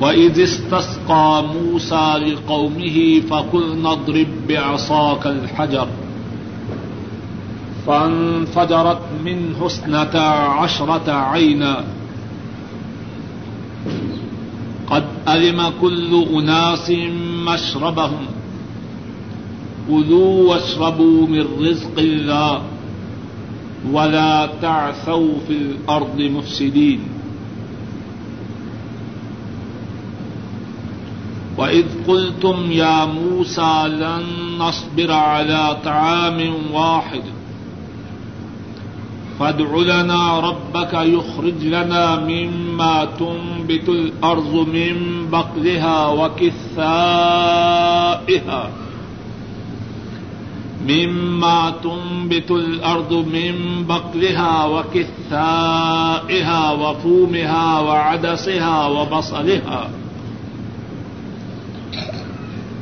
وإذ استسقى موسى لقومه فقلنا اضرب بعصاك الحجر فانفجرت من حسنة عشرة عينا قد ألم كل أناس مشربهم كلوا واشربوا من رزق الله ولا تعثوا في الأرض مفسدين وإذ قلتم يا موسى لن نصبر على طعام واحد فادع لنا ربك يخرج لنا مما تنبت الأرض من بقلها وكثائها مما تنبت الأرض من بقلها وكثائها وفومها وعدسها وبصلها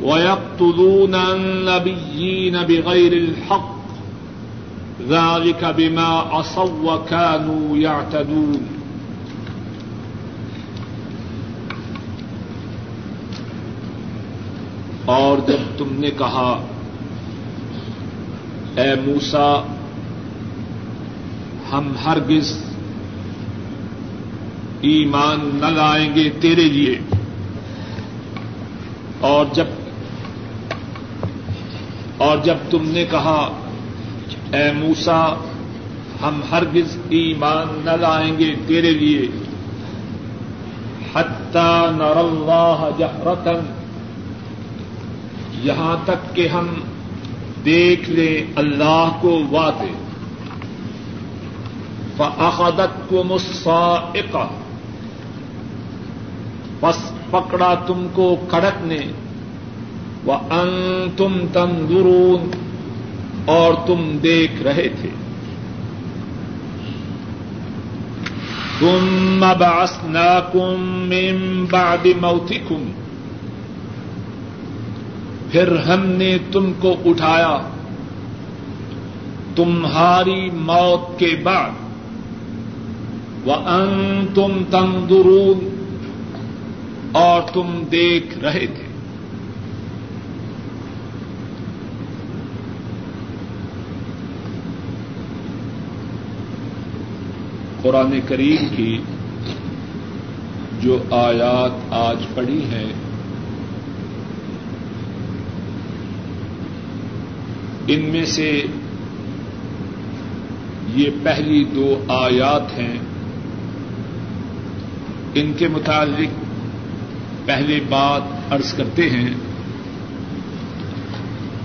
ويقتلون النبيين بغير الحق ذلك بما عصوا وكانوا يعتدون اور جب تم نے کہا، اے موسا ہم ہرگز ایمان نہ لائیں گے تیرے لیے۔ اور جب اور جب تم نے کہا، اے موسا ہم ہرگز ایمان نہ لائیں گے تیرے لیے. حتی نر اللہ جہرتن یہاں تک کہ ہم دیکھ لیں اللہ کو واتے فعقدت کو مسائقہ بس پکڑا تم کو کڑک نے. وہ ان تم تندرون اور تم دیکھ رہے تھے۔ تم باسنا کم مم باد موتی کم پھر ہم نے تم کو اٹھایا۔ تمہاری موت کے بعد۔ وہ ان تم تندرون اور تم دیکھ رہے تھے۔ قرآن کریم کی جو آیات آج پڑھی ہیں، ان میں سے یہ پہلی دو آیات ہیں۔ ان کے متعلق پہلے بات عرض کرتے ہیں۔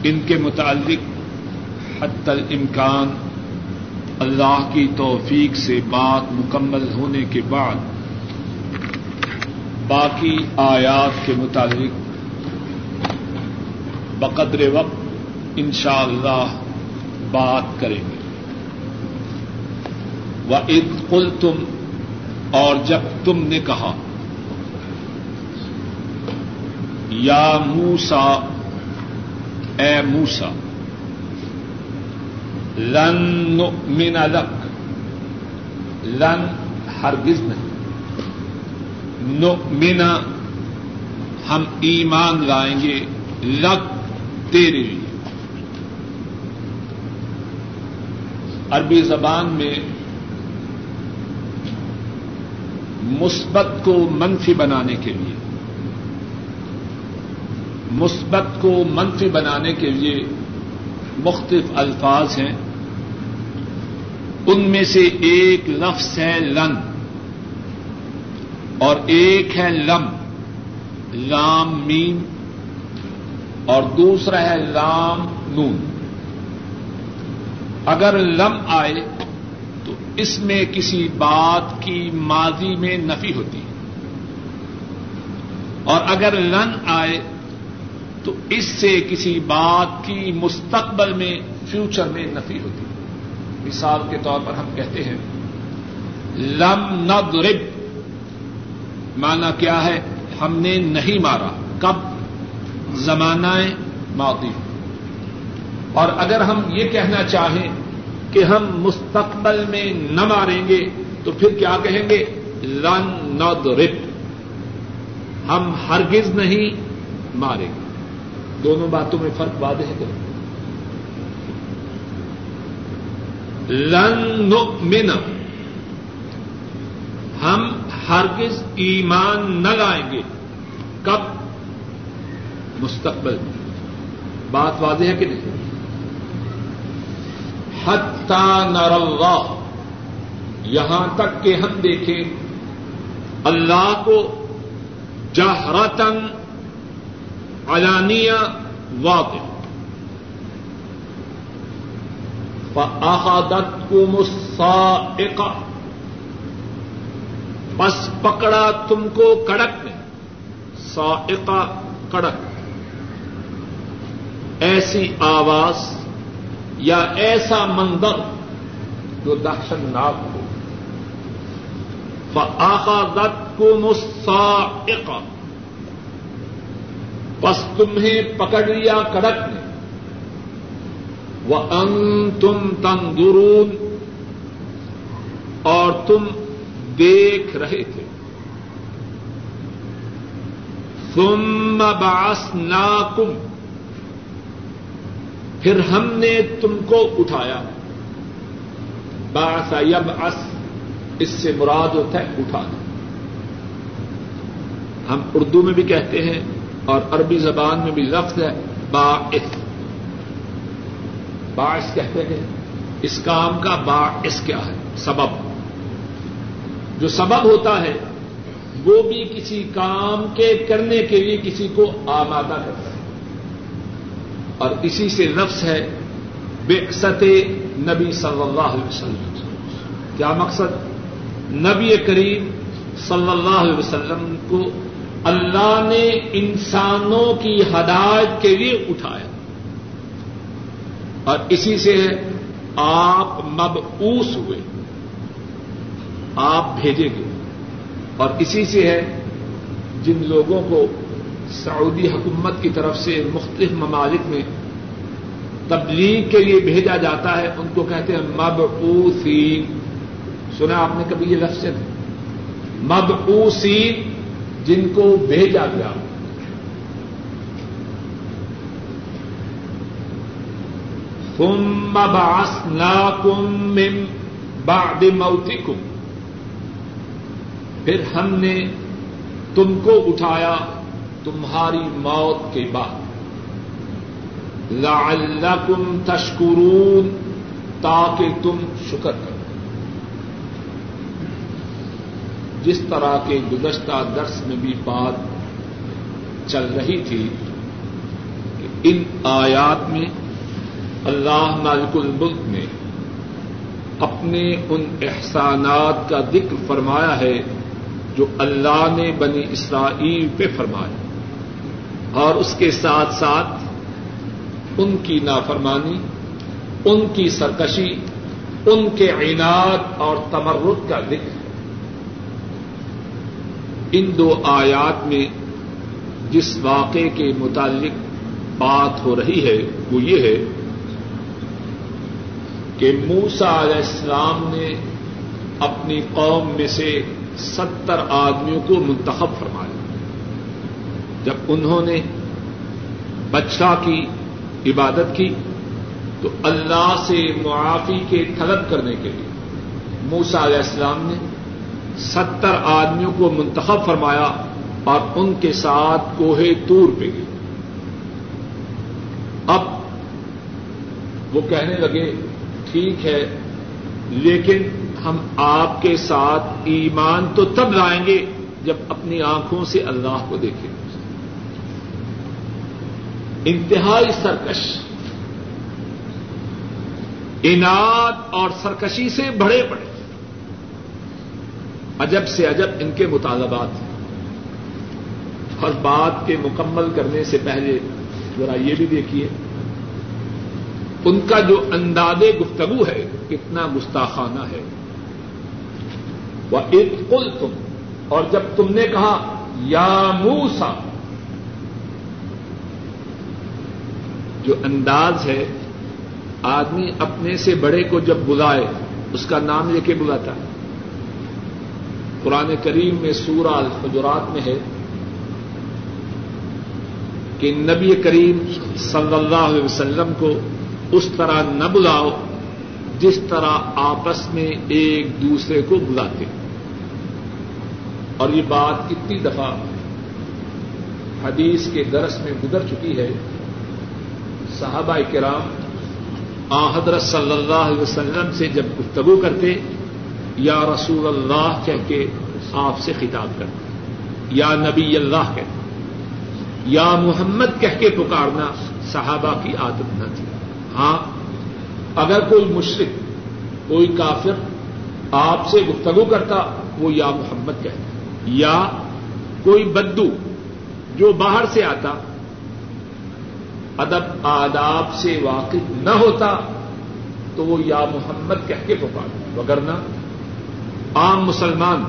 ان کے متعلق حت الامکان اللہ کی توفیق سے بات مکمل ہونے کے بعد باقی آیات کے متعلق بقدر وقت ان شاء اللہ بات کریں گے۔ وہ عید کل تم اور جب تم نے کہا، یا موسا اے موسا لن نؤمن لک لن ہرگز نہیں. نؤمن ہم ایمان لائیں گے لک تیرے لیے. عربی زبان میں مثبت کو منفی بنانے کے لیے، مثبت کو منفی بنانے کے لیے مختلف الفاظ ہیں۔ ان میں سے ایک لفظ ہے لن اور ایک ہے لم، لام، میم اور دوسرا ہے لام، نون۔ اگر لم آئے تو اس میں کسی بات کی ماضی میں نفی ہوتی ہے۔ اور اگر لن آئے تو اس سے کسی بات کی مستقبل میں فیوچر میں نفی ہوتی ہے۔ مثال کے طور پر ہم کہتے ہیں، لم نضرب مانا کیا ہے؟ ہم نے نہیں مارا۔ کب؟ زمانہ ماضی۔ اور اگر ہم یہ کہنا چاہیں کہ ہم مستقبل میں نہ ماریں گے، تو پھر کیا کہیں گے؟ لن نضرب۔ ہم ہرگز نہیں ماریں گے۔ دونوں باتوں میں فرق واضح ہے لن نؤمن۔ ہم ہرگز ایمان نہ لائیں گے۔ کب؟ مستقبل۔ میں بات واضح ہے کہ نہیں؟ حتی نر اللہ۔ یہاں تک کہ ہم دیکھیں، اللہ کو جہرتن علانیہ واقع۔ فأخذت کو مسائقہ بس پکڑا تم کو کڑک۔ نے سائقہ کڑک۔ ایسی آواز یا ایسا مندر جو دہشت ناک ہو۔ فآخذت کو مسائقہ بس تمہیں پکڑ لیا کڑک۔ نے وہ ان تم تندرون اور تم دیکھ رہے تھے۔ ثم بعثناکم پھر ہم نے تم کو اٹھایا۔ باس یب اس سے مراد ہوتا ہے اٹھانا۔ ہم اردو میں بھی کہتے ہیں اور عربی زبان میں بھی لفظ ہے باعث۔ باعث کہتے ہیں اس کام کا باعث کیا ہے؟ سبب۔ جو سبب ہوتا ہے، وہ بھی کسی کام کے کرنے کے لیے کسی کو آمادہ کرتا ہے۔ اور اسی سے لفظ ہے بے نبی صلی اللہ علیہ وسلم۔ کیا مقصد؟ نبی کریم صلی اللہ علیہ وسلم کو اللہ نے انسانوں کی ہدایت کے لیے اٹھایا۔ اور اسی سے آپ مبعوث ہوئے۔ آپ بھیجے گئے۔ اور اسی سے ہے جن لوگوں کو سعودی حکومت کی طرف سے مختلف ممالک میں تبلیغ کے لیے بھیجا جاتا ہے، ان کو کہتے ہیں مبعوثین سنا آپ نے کبھی یہ لفظ؟ مبعوثین جن کو بھیجا گیا۔ ثم بعثناکم من بعد موتکم پھر ہم نے تم کو اٹھایا تمہاری موت کے بعد۔ لعلکم تشکرون تاکہ تم شکر کرو۔ جس طرح کے گزشتہ درس میں بھی بات چل رہی تھی کہ ان آیات میں اللہ مالک الملک نے اپنے ان احسانات کا ذکر فرمایا ہے جو اللہ نے بنی اسرائیل پہ فرمایا اور اس کے ساتھ ساتھ ان کی نافرمانی، ان کی سرکشی، ان کے عناد اور تمرد کا ذکر۔ ان دو آیات میں جس واقعے کے متعلق بات ہو رہی ہے وہ یہ ہے کہ موسا علیہ السلام نے اپنی قوم میں سے ستر آدمیوں کو منتخب فرمایا۔ جب انہوں نے بچہ کی عبادت کی تو اللہ سے معافی کے طلب کرنے کے لیے موسا علیہ السلام نے ستر آدمیوں کو منتخب فرمایا اور ان کے ساتھ کوہے تور پہ گئے۔ اب وہ کہنے لگے ٹھیک ہے، لیکن ہم آپ کے ساتھ ایمان تو تب لائیں گے جب اپنی آنکھوں سے اللہ کو دیکھیں۔ انتہائی سرکش۔ انعد اور سرکشی سے بڑے بڑے عجب سے عجب ان کے مطالبات۔ ہیں اور بات کے مکمل کرنے سے پہلے ذرا یہ بھی دیکھیے۔ ان کا جو انداز گفتگو ہے کتنا گستاخانہ ہے۔ وہ ایک کل تم اور جب تم نے کہا، یا موسا جو انداز ہے، آدمی اپنے سے بڑے کو جب بلائے، اس کا نام لے کے بلاتا۔ ہے قرآن کریم میں سورہ الحجرات میں ہے کہ نبی کریم صلی اللہ علیہ وسلم کو اس طرح نہ بلاؤ جس طرح آپس میں ایک دوسرے کو بلاتے اور یہ بات کتنی دفعہ حدیث کے درس میں گزر چکی ہے۔ صحابہ کرام آ حضرت صلی اللہ علیہ وسلم سے جب گفتگو کرتے، یا رسول اللہ کہہ کے آپ سے خطاب کرتے، یا نبی اللہ کہتے یا محمد کہہ کے پکارنا صحابہ کی عادت نہ تھی۔ ہاں اگر کوئی مشرق کوئی کافر آپ سے گفتگو کرتا، وہ یا محمد کہتا یا کوئی بدو جو باہر سے آتا، ادب، آداب سے واقف نہ ہوتا، تو وہ یا محمد کہہ کے پکارتا وگرنہ عام مسلمان،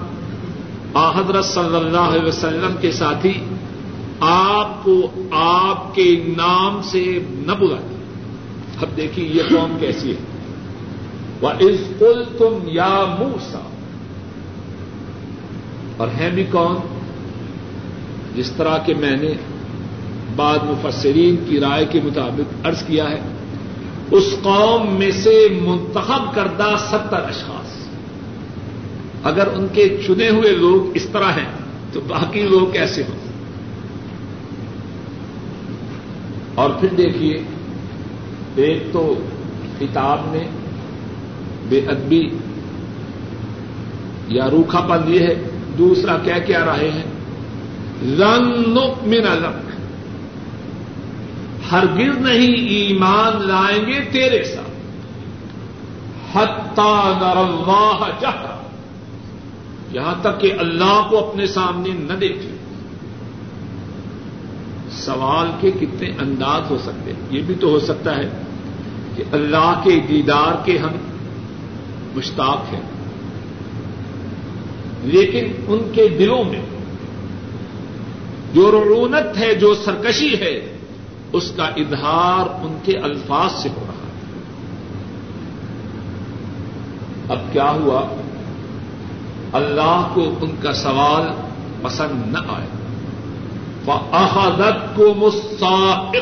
آ حضرت صلی اللہ علیہ وسلم کے ساتھی، آپ کو آپ کے نام سے نہ بلاتے۔ اب دیکھیے یہ قوم کیسی ہے۔ وہ اس تم یا موسا اور ہیں بھی کون جس طرح کے میں نے بعد مفسرین کی رائے کے مطابق عرض کیا ہے۔ اس قوم میں سے منتخب کردہ ستر اشخاص۔ اگر ان کے چنے ہوئے لوگ اس طرح ہیں، تو باقی لوگ کیسے ہوں؟ اور پھر دیکھیے ایک تو کتاب میں بے ادبی یا روکھا پن یہ ہے، دوسرا کیا کیا رہے ہیں؟ رنگ من الگ ہرگز نہیں ایمان لائیں گے تیرے ساتھ۔ حتا نر اللہ جہرا۔ یہاں تک کہ اللہ کو اپنے سامنے نہ دیکھے سوال کے کتنے انداز ہو سکتے ہیں۔ یہ بھی تو ہو سکتا ہے کہ اللہ کے دیدار کے ہم مشتاق ہیں۔ لیکن ان کے دلوں میں جو رونت ہے، جو سرکشی ہے، اس کا اظہار ان کے الفاظ سے ہو رہا ہے۔ اب کیا ہوا؟ اللہ کو ان کا سوال پسند نہ آئے فحادت کو مساق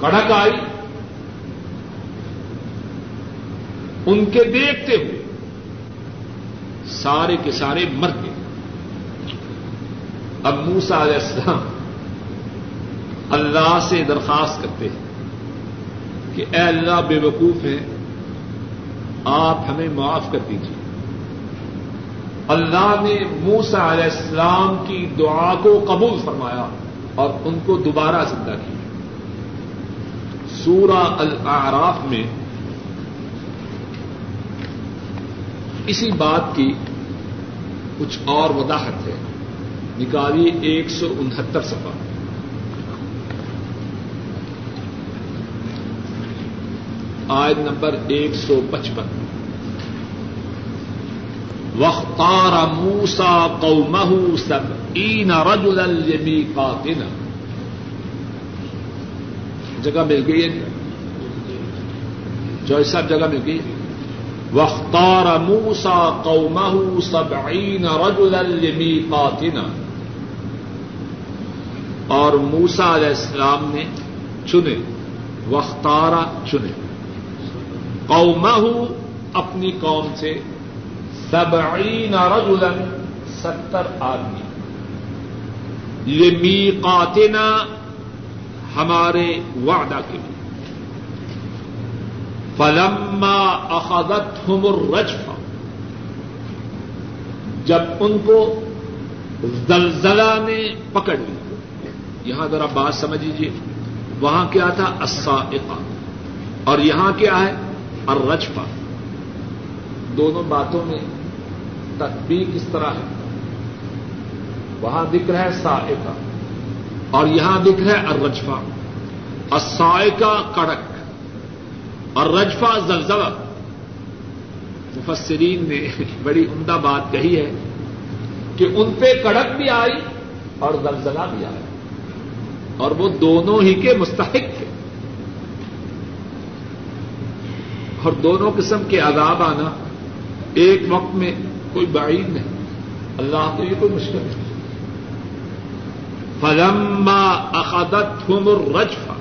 کڑک آئی ان کے دیکھتے ہوئے سارے کے سارے مر گئے اب موسا علیہ السلام اللہ سے درخواست کرتے ہیں کہ اے اللہ بے وقوف ہیں، آپ ہمیں معاف کر دیجیے اللہ نے موسا علیہ السلام کی دعا کو قبول فرمایا اور ان کو دوبارہ زندہ کیا۔ سورہ الاعراف میں اسی بات کی کچھ اور وضاحت ہے۔ نکالیے ایک سو انہتر سفا آج نمبر ایک سو پچپن۔ وختار موسا قومہ سب این رجل المیقاتنا جگہ مل گئی ہے؟ جو صاحب جگہ مل گئی وختار موسا قومہ سبعین رجل المیقاتنا اور موسا علیہ السلام نے چنے وختارا چنے. قومہ اپنی قوم سے سبعین رجلا، ستر آدمی۔ لمیقاتنا ہمارے وعدہ کے لیے۔ فلما اخذتهم الرجفہ جب ان کو زلزلہ نے پکڑ لی یہاں ذرا بات سمجھ لیجیے وہاں کیا تھا؟ السائقہ اور یہاں کیا ہے؟ الرجفہ دونوں باتوں میں تطبیق کس طرح ہے۔ وہاں دکھ رہا ہے سائقہ، اور یہاں دکھ رہا ہے الرجفہ۔ السائقہ کڑک اور رجفا زلزلہ۔ مفسرین نے بڑی عمدہ بات کہی ہے کہ ان پہ کڑک بھی آئی اور زلزلہ بھی آیا۔ اور وہ دونوں ہی کے مستحق تھے۔ اور دونوں قسم کے عذاب آنا ایک وقت میں کوئی بعید نہیں۔ اللہ کے لیے کوئی مشکل نہیں۔ فلما اخادت ہوں رجفا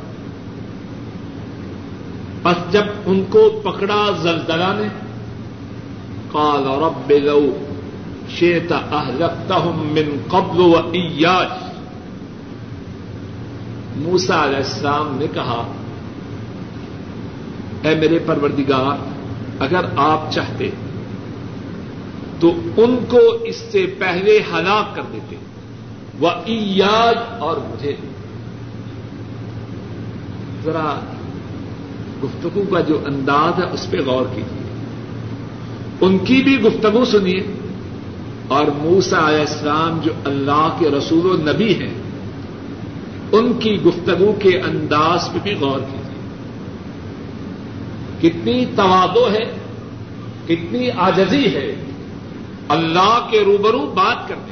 بس جب ان کو پکڑا زلزلہ نے، قال رب لو شیت اہلکتہم من قبل و ایاج موسا علیہ السلام نے کہا، اے میرے پروردگار، اگر آپ چاہتے تو ان کو اس سے پہلے ہلاک کر دیتے وہ ایاج اور مجھے ذرا گفتگو کا جو انداز ہے، اس پہ غور کیجیے ان کی بھی گفتگو سنیے۔ اور موسا علیہ السلام جو اللہ کے رسول و نبی ہیں، ان کی گفتگو کے انداز پہ بھی غور کیجیے کتنی توادو ہے، کتنی آجزی ہے اللہ کے روبرو بات کرنے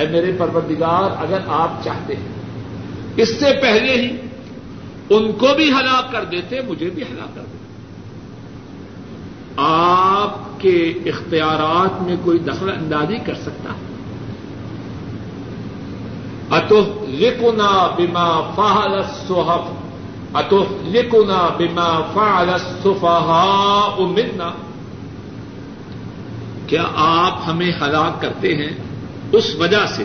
اے میرے پروردگار، اگر آپ چاہتے ہیں، اس سے پہلے ہی ان کو بھی ہلاک کر دیتے، مجھے بھی ہلاک کر دیتے۔ آپ کے اختیارات میں کوئی دخل اندازی کر سکتا ہے۔ اتو لکنا بیما فہل سوہف اتو لکنا بیما فعل السفہاء منا۔ کیا آپ ہمیں ہلاک کرتے ہیں اس وجہ سے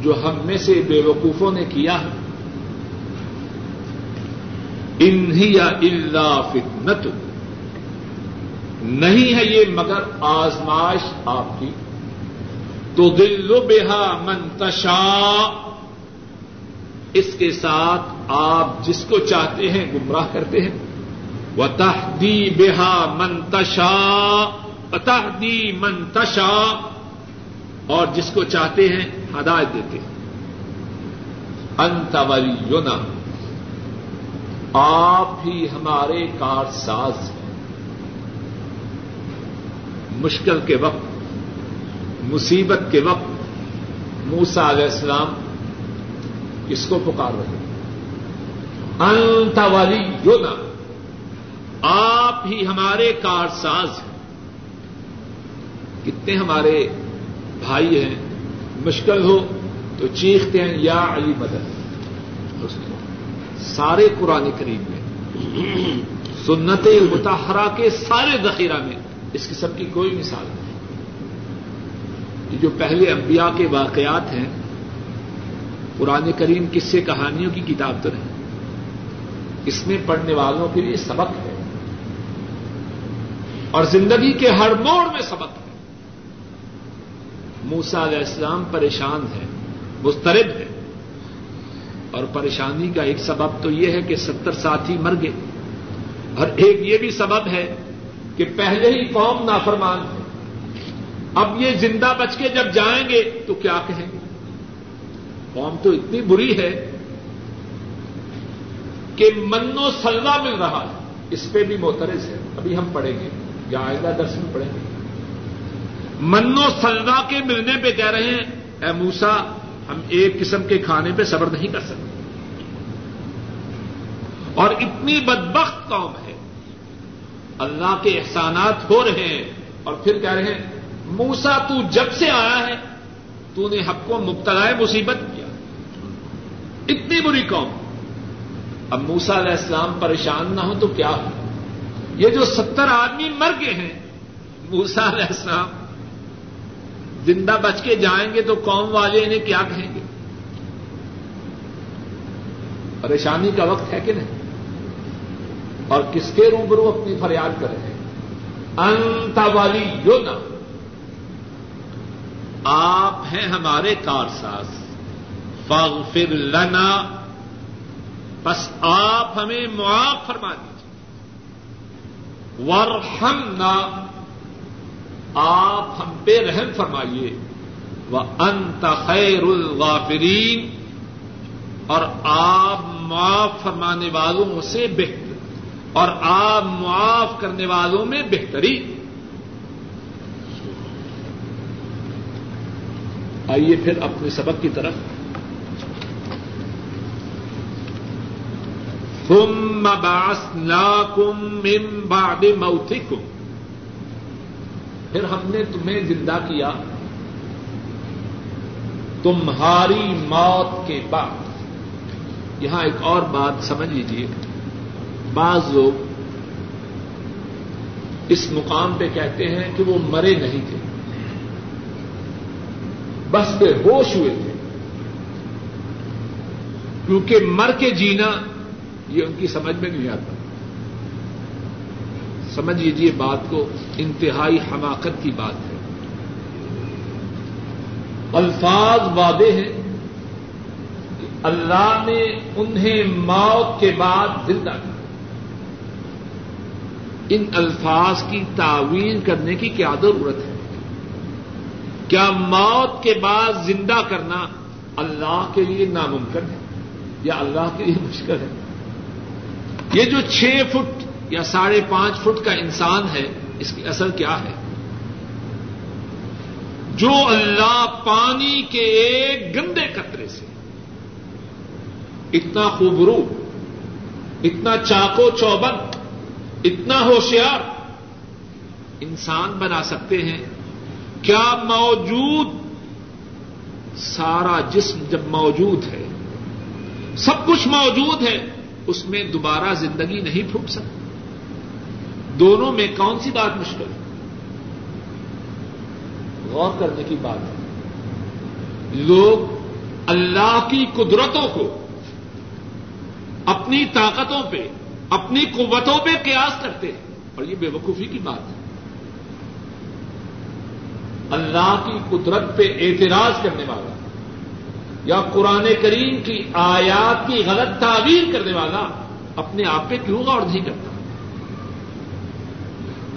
جو ہم میں سے بے وقوفوں نے کیا ہے؟ انہیا اللہ فتنت۔ نہیں ہے یہ مگر آزمائش آپ کی۔ تو دل بےحا منتشا اس کے ساتھ آپ جس کو چاہتے ہیں گمراہ کرتے ہیں۔ وہ تحدی بےحا منتشا تحدی منتشا اور جس کو چاہتے ہیں ہدایت دیتے ہیں۔ انتورینا آپ ہی ہمارے کار ساز ہیں۔ مشکل کے وقت، مصیبت کے وقت موسا علیہ السلام کس کو پکار رہے انت والی یونا آپ ہی ہمارے کار ساز ہیں۔ کتنے ہمارے بھائی ہیں، مشکل ہو تو چیختے ہیں، یا علی مدد سارے قرآن کریم میں سنت متحرہ کے سارے ذخیرہ میں اس قسم کی کوئی مثال نہیں۔ یہ جو پہلے انبیاء کے واقعات ہیں، قرآن کریم کس سے کہانیوں کی کتاب تو نہیں، اس میں پڑھنے والوں کے لیے سبق ہے۔ اور زندگی کے ہر موڑ میں سبق ہے۔ موسا علیہ السلام پریشان ہے مسترد ہے۔ اور پریشانی کا ایک سبب تو یہ ہے کہ ستر ساتھی مر گئے۔ اور ایک یہ بھی سبب ہے کہ پہلے ہی قوم نافرمان ہے۔ اب یہ زندہ بچ کے جب جائیں گے تو کیا کہیں گے؟ قوم تو اتنی بری ہے کہ من و سلوا مل رہا ہے۔ اس پہ بھی موترز ہے۔ ابھی ہم پڑھیں گے یا آئندہ درس میں پڑھیں گے۔ من و سلوا کے ملنے پہ کہہ رہے ہیں، اے موسا ہم ایک قسم کے کھانے پہ صبر نہیں کر سکتے۔ اور اتنی بدبخت قوم ہے۔ اللہ کے احسانات ہو رہے ہیں۔ اور پھر کہہ رہے ہیں موسا تو جب سے آیا ہے، تو نے حق کو مبتلا مصیبت کیا۔ اتنی بری قوم۔ اب موسا علیہ السلام پریشان نہ ہو تو کیا ہو؟ یہ جو ستر آدمی مر گئے ہیں موسا علیہ السلام زندہ بچ کے جائیں گے تو قوم والے انہیں کیا کہیں گے؟ پریشانی کا وقت ہے کہ نہیں؟ اور کس کے روبرو اپنی فریاد کر رہے ہیں انت والی جو نا آپ ہیں ہمارے کارساز۔ فاغفر لنا۔ بس آپ ہمیں معاف فرما دیجیے ورحمنا آپ ہم پہ رحم فرمائیے۔ وہ انت خیر الغافرین اور آپ معاف فرمانے والوں سے بہتر۔ اور آپ معاف کرنے والوں میں بہترین آئیے پھر اپنے سبق کی طرف۔ ثم بعثناكم من بعد موتكم۔ پھر ہم نے تمہیں زندہ کیا۔ تمہاری موت کے بعد۔ یہاں ایک اور بات سمجھ لیجیے بعض لوگ اس مقام پہ کہتے ہیں کہ وہ مرے نہیں تھے۔ بس بے ہوش ہوئے تھے۔ کیونکہ مر کے جینا یہ ان کی سمجھ میں نہیں آتا۔ سمجھ لیجیے بات کو، انتہائی حماقت کی بات ہے۔ الفاظ وعدے ہیں۔ کہ اللہ نے انہیں موت کے بعد زندہ کیا۔ ان الفاظ کی تعویل کرنے کی کیا ضرورت ہے؟ کیا موت کے بعد زندہ کرنا اللہ کے لیے ناممکن ہے یا اللہ کے لیے مشکل ہے؟ یہ جو چھ فٹ یا ساڑھے پانچ فٹ کا انسان ہے، اس کی اصل کیا ہے؟ جو اللہ پانی کے ایک گندے قطرے سے، اتنا خوبرو، اتنا چاقو چوبند اتنا ہوشیار انسان بنا سکتے ہیں، کیا موجود سارا جسم جب موجود ہے، سب کچھ موجود ہے، اس میں دوبارہ زندگی نہیں پھوٹ سکتی۔ دونوں میں کون سی بات مشکل ہے؟ غور کرنے کی بات ہے۔ لوگ اللہ کی قدرتوں کو، اپنی طاقتوں پہ، اپنی قوتوں پہ قیاس کرتے ہیں۔ اور یہ بے وقوفی کی بات ہے۔ اللہ کی قدرت پہ اعتراض کرنے والا، یا قرآن کریم کی آیات کی غلط تعویر کرنے والا اپنے آپ پہ کیوں غور نہیں کرتا؟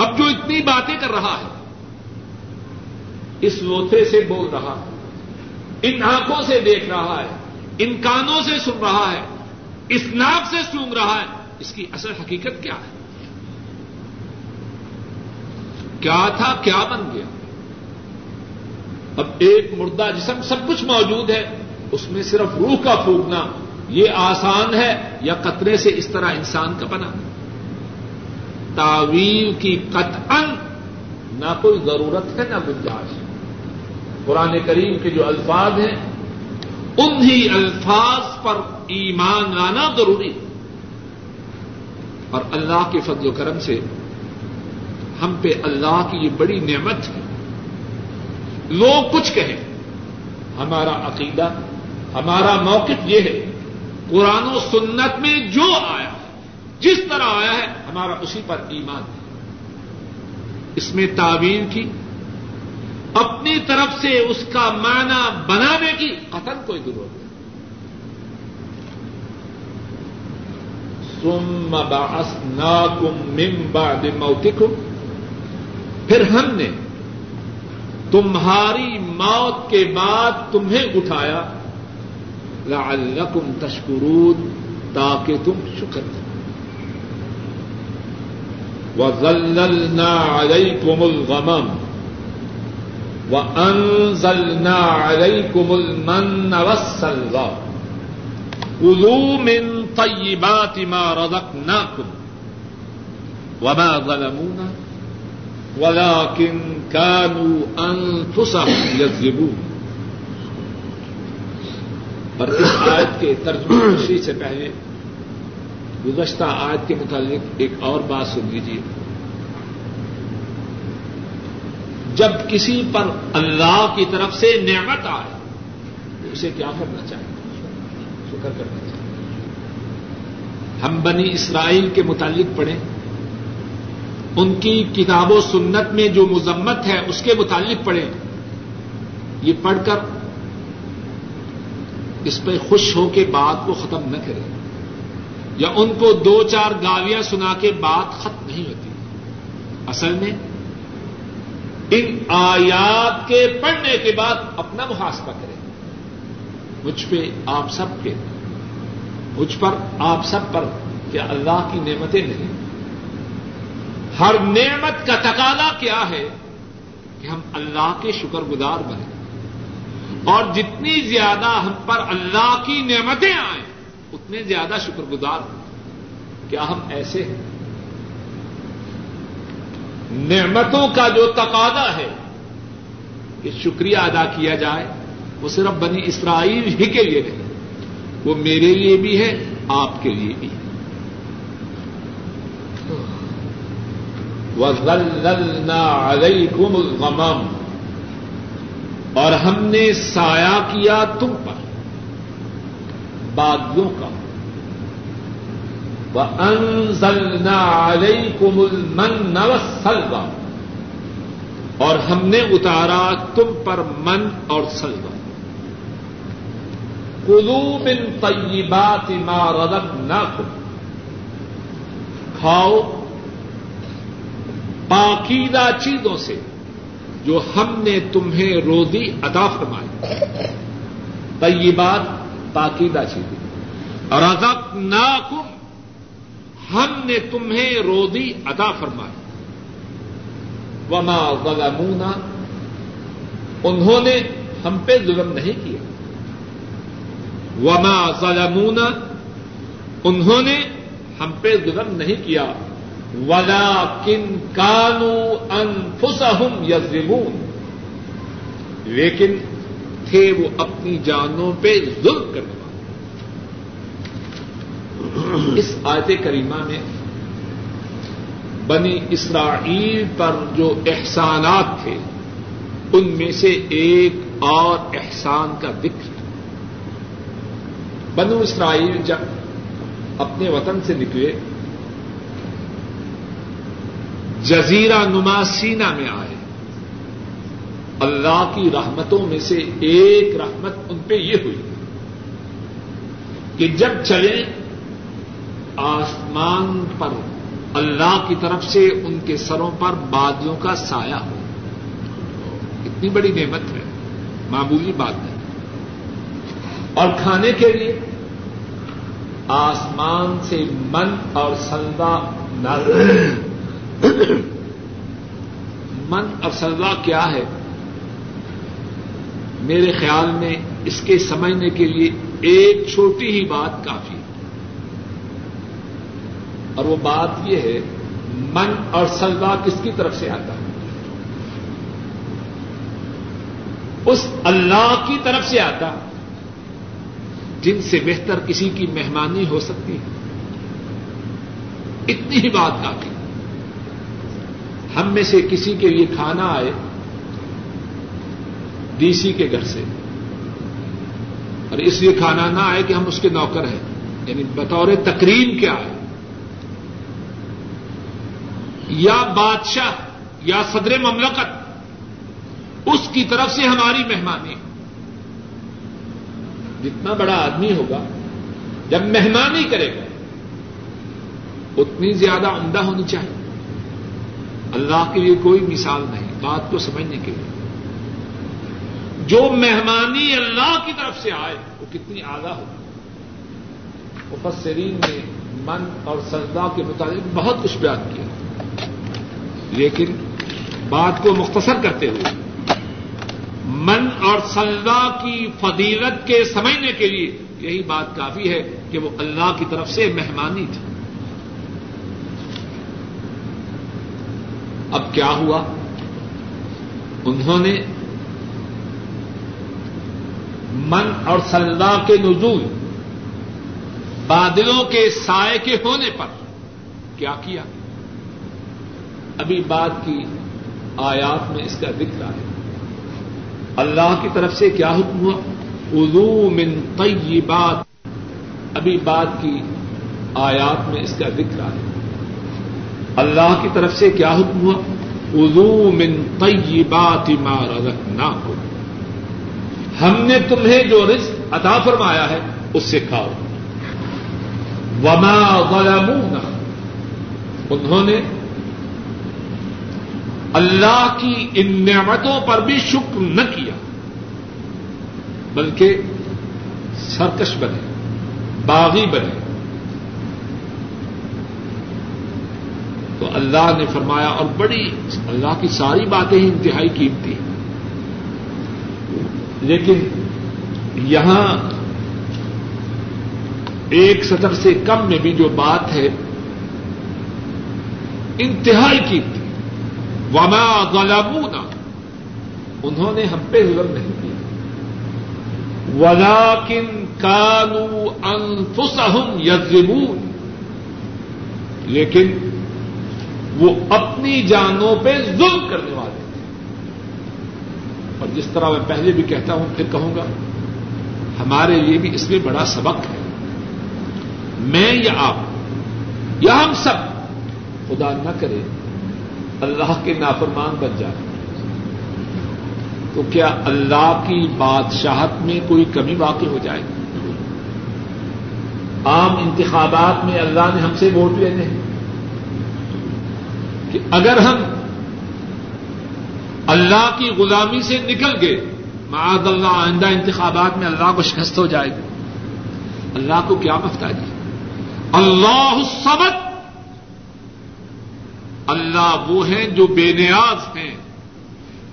اب جو اتنی باتیں کر رہا ہے، اس لوتے سے بول رہا ہے، ان آنکھوں سے دیکھ رہا ہے، ان کانوں سے سن رہا ہے، اس ناک سے سونگ رہا ہے، اس کی اصل حقیقت کیا ہے؟ کیا تھا، کیا بن گیا؟ اب ایک مردہ جسم سب کچھ موجود ہے، اس میں صرف روح کا پھونکنا، یہ آسان ہے یا قطرے سے اس طرح انسان کا بنا؟ تعویل کی قطعا نہ کوئی ضرورت ہے، نہ گنجائش قرآن کریم کے جو الفاظ ہیں، انہی الفاظ پر ایمان لانا ضروری ہے۔ اور اللہ کے فضل و کرم سے ہم پہ اللہ کی یہ بڑی نعمت ہے۔ لوگ کچھ کہیں، ہمارا عقیدہ، ہمارا موقف یہ ہے، قرآن و سنت میں جو آیا جس طرح آیا ہے، ہمارا اسی پر ایمان ہے۔ اس میں تعویل کی، اپنی طرف سے اس کا معنی بنانے کی قتل کوئی ضرورت نہیں۔ سم باس نا کم موتکم۔ پھر ہم نے تمہاری موت کے بعد تمہیں اٹھایا۔ لعلکم تشکرون، تاکہ تم شکر کرو۔ وَظَلَّلْنَا عَلَيْكُمُ الْغَمَمَ وَأَنزَلْنَا عَلَيْكُمُ الْمَنَّ وَالسَّلْوَىٰ كُلُوا مِن طَيِّبَاتِ مَا رَزَقْنَاكُمْ وَمَا ظَلَمُونَا وَلَٰكِن كَانُوا أَنفُسَهُمْ يَظْلِمُونَ اور اس آیت کے ترجمہ سے پہلے گزشتہ آیت کے متعلق ایک اور بات سن لیجیے جب کسی پر اللہ کی طرف سے نعمت آئے تو اسے کیا کرنا چاہیے؟ شکر کرنا چاہیے۔ ہم بنی اسرائیل کے متعلق پڑھیں۔ ان کی کتاب و سنت میں جو مذمت ہے، اس کے متعلق پڑھیں۔ یہ پڑھ کر اس پہ خوش ہو کے بات کو ختم نہ کریں۔ یا ان کو دو چار گالیاں سنا کے بات ختم نہیں ہوتی۔ اصل میں ان آیات کے پڑھنے کے بعد اپنا محاسبہ کریں۔ مجھ پہ آپ سب کے۔ مجھ پر آپ سب پر کیا اللہ کی نعمتیں نہیں ہر نعمت کا تقاضا کیا ہے کہ ہم اللہ کے شکر گزار بنے اور جتنی زیادہ ہم پر اللہ کی نعمتیں آئیں اتنے زیادہ شکر گزار ہوں کیا ہم ایسے ہیں۔ نعمتوں کا جو تقاضا ہے کہ شکریہ ادا کیا جائے، وہ صرف بنی اسرائیل ہی کے لیے نہیں، وہ میرے لیے بھی ہے، آپ کے لیے بھی۔ ہے عَلَيْكُمُ الْغَمَامُ اور ہم نے سایہ کیا تم پر۔ بادلوں کا وَأَنزَلْنَا عَلَيْكُمُ الْمَنَّ وَالسَّلْوَى اور ہم نے اتارا تم پر من اور سلوا کلو من طیبات ما رزقناکم۔ کھاؤ پاکیدہ چیزوں سے جو ہم نے تمہیں روزی ادا فرمائی۔ طیبات پاکیدہ چیزیں۔ اور ادب ہم نے تمہیں روزی ادا فرمائی۔ وما ظلمونا۔ انہوں نے ہم پہ ظلم نہیں کیا۔ وما ظلمونا۔ انہوں نے ہم پہ ظلم نہیں کیا۔ ولا کن کانو انفسہم یظلمون لیکن تھے وہ اپنی جانوں پہ ظلم کرنے اس آیت کریمہ میں بنی اسرائیل پر جو احسانات تھے، ان میں سے ایک اور احسان کا ذکر۔ بنو اسرائیل جب اپنے وطن سے نکلے، جزیرہ نما سینا میں آئے۔ اللہ کی رحمتوں میں سے ایک رحمت ان پہ یہ ہوئی کہ جب چلے آسمان پر اللہ کی طرف سے ان کے سروں پر بادلوں کا سایہ ہو۔ اتنی بڑی نعمت ہے، معمولی بات ہے۔ اور کھانے کے لیے آسمان سے من اور سلدا من اور سلدا کیا ہے؟ میرے خیال میں اس کے سمجھنے کے لیے ایک چھوٹی ہی بات کافی ہے۔ اور وہ بات یہ ہے، من اور سلوا کس کی طرف سے آتا ہے؟ اس اللہ کی طرف سے آتا جن سے بہتر کسی کی مہمانی ہو سکتی ہے۔ اتنی ہی بات کافی۔ ہم میں سے کسی کے لیے کھانا آئے ڈی سی کے گھر سے۔ اور اس لیے کھانا نہ آئے کہ ہم اس کے نوکر ہیں۔ یعنی بطور تقریب کیا ہے؟ یا بادشاہ یا صدر مملکت، اس کی طرف سے ہماری مہمانی۔ جتنا بڑا آدمی ہوگا، جب مہمانی کرے گا، اتنی زیادہ عمدہ ہونی چاہیے۔ اللہ کے لیے کوئی مثال نہیں، بات کو سمجھنے کے لیے۔ جو مہمانی اللہ کی طرف سے آئے، وہ کتنی آگاہ ہوگی۔ مفسرین نے من اور سجدہ کے مطابق بہت کچھ بیان کیا۔ لیکن بات کو مختصر کرتے ہوئے، من اور سجدہ کی فضیلت کے سمجھنے کے لیے یہی بات کافی ہے کہ وہ اللہ کی طرف سے مہمانی تھی۔ اب کیا ہوا؟ انہوں نے من اور سلدا کے نزول بادلوں کے سائے کے ہونے پر کیا کیا؟ ابھی بات کی آیات میں اس کا ذکر ہے۔ اللہ کی طرف سے کیا حکم ہوا؟ ادو من طیبات۔ ابھی بات کی آیات میں اس کا ذکر ہے۔ اللہ کی طرف سے کیا حکم ہوا؟ ادو من طیبات ما رزقناکم۔ ہم نے تمہیں جو رزق عطا فرمایا ہے، اس سے کھاؤ۔ وما ظلمونا۔ انہوں نے اللہ کی ان نعمتوں پر بھی شکر نہ کیا، بلکہ سرکش بنے، باغی بنے۔ تو اللہ نے فرمایا، اور بڑی اللہ کی ساری باتیں ہی انتہائی قیمتی لیکن یہاں ایک سطر سے کم میں بھی جو بات ہے، انتہائی قیمتی۔ وما غلامونا انہوں نے ہم پہ ظلم نہیں کیا۔ ولاکن کانو انفسہم یظلمون لیکن وہ اپنی جانوں پہ ظلم کرنے والے تھے۔ اور جس طرح میں پہلے بھی کہتا ہوں، پھر کہوں گا، ہمارے لیے بھی اس میں بڑا سبق ہے۔ میں یا آپ، یا ہم سب، خدا نہ کرے اللہ کے نافرمان بن جائے۔ تو کیا اللہ کی بادشاہت میں کوئی کمی واقع ہو جائے؟ گی عام انتخابات میں اللہ نے ہم سے ووٹ لینے ہیں۔ کہ اگر ہم اللہ کی غلامی سے نکل گئے، معاذ اللہ، آئندہ انتخابات میں اللہ کو شکست ہو جائے۔ گی اللہ کو کیا محتاجی اللہ سبت اللہ وہ ہیں جو بے نیاز ہیں۔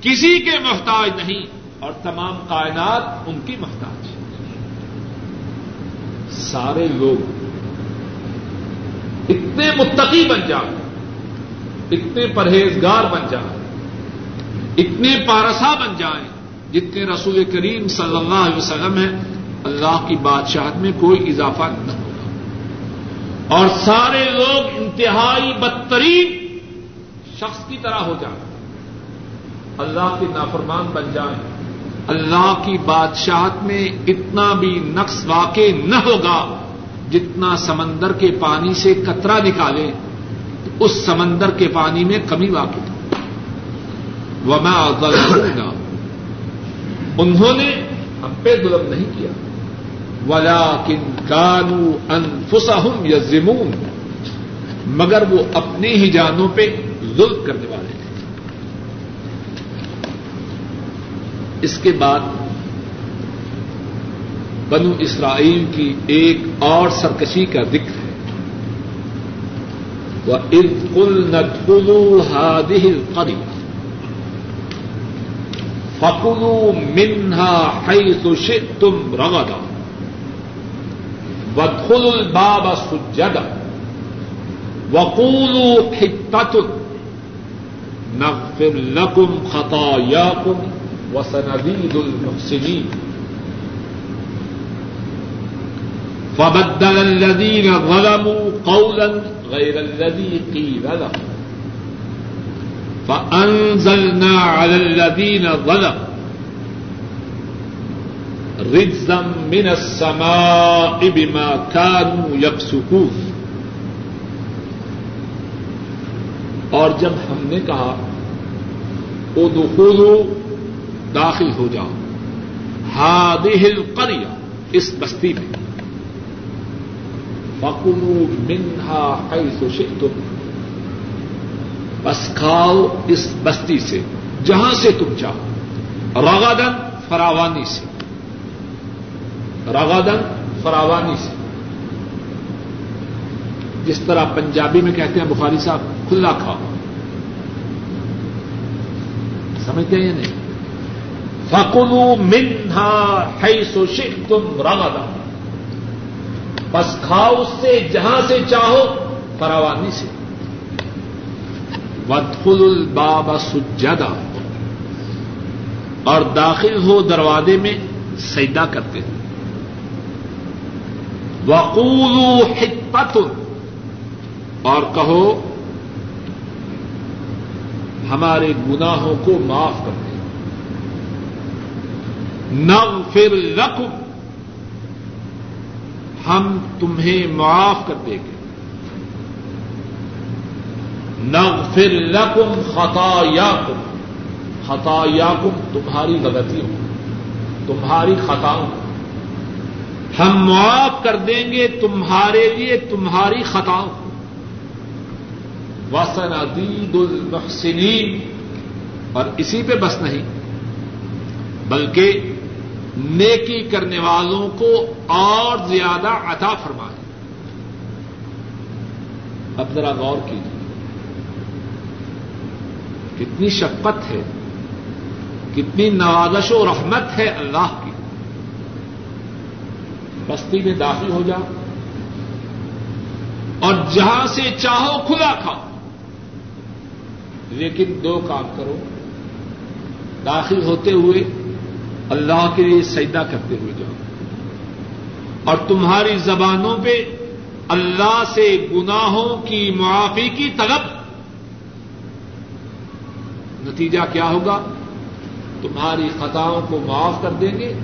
کسی کے محتاج نہیں اور تمام کائنات ان کی محتاج ہے سارے لوگ اتنے متقی بن جائیں اتنے پرہیزگار بن جائیں اتنے پارسا بن جائیں جتنے رسول کریم صلی اللہ علیہ وسلم ہیں۔ اللہ کی بادشاہت میں کوئی اضافہ نہ ہوگا۔ اور سارے لوگ انتہائی بدترین شخص کی طرح ہو جائیں اللہ کے نافرمان بن جائیں۔ اللہ کی بادشاہت میں اتنا بھی نقص واقع نہ ہوگا جتنا سمندر کے پانی سے کترا نکالے۔ اس سمندر کے پانی میں کمی واقع۔ وما ظلمونا۔ انہوں نے ہم پہ ظلم نہیں کیا۔ ولا کن کانو انفسہم یزمون مگر وہ اپنی ہی جانوں پہ ظلم کرنے والے ہیں۔ اس کے بعد بنو اسرائیل کی ایک اور سرکشی کا ذکر ہے۔ وہ ارقل ندلو ہادہ قری فکلو منہا ہئی سشے تم رگدا بدخل الباب سجدا وقولو حتت نغفر لکم خطاياكم وسنزيد المحسنين. فبدل الذين ظلموا قولا غير الذي قيل لهم. فأنزلنا على الذين ظلموا رجزا من السماء بما كانوا يفسقون. اور جب ہم نے کہا او دخولو داخل ہو جاؤ. ہادہ القریا، اس بستی میں۔ فکلو منہا حیث شئتم۔ بس کھاؤ اس بستی سے، جہاں سے تم چاہو۔ رغدن فراوانی سے۔ رغدن فراوانی سے۔ جس طرح پنجابی میں کہتے ہیں بخاری صاحب کھلا کھاؤ۔ سمجھتے ہیں یا نہیں؟ فکلو منہا ہے سو شک تم رگا بس کھاؤ اس سے جہاں سے چاہو، فراوانی سے۔ ودخل الباب سجدہ اور داخل ہو دروازے میں سیدا کرتے۔ ہیں وقولو حت اور کہو ہمارے گناہوں کو معاف کر دیں۔ نغفر لکم، ہم تمہیں معاف کر دیں گے۔ نغفر لکم خطایاکم خطایاکم تمہاری غلطیوں تمہاری خطاؤں ہم معاف کر دیں گے تمہارے لیے تمہاری خطاؤں وسنادید المحسنین اور اسی پہ بس نہیں، بلکہ نیکی کرنے والوں کو اور زیادہ عطا فرمائے۔ اب ذرا غور کیجیے کتنی شفقت ہے، کتنی نوازش و رحمت ہے اللہ کی۔ بستی میں داخل ہو جاؤ اور جہاں سے چاہو کھلا کھاؤ۔ لیکن دو کام کرو۔ داخل ہوتے ہوئے اللہ کے لیے سجدہ کرتے ہوئے جاؤ۔ اور تمہاری زبانوں پہ اللہ سے گناہوں کی معافی کی طلب۔ نتیجہ کیا ہوگا؟ تمہاری خطاؤں کو معاف کر دیں گے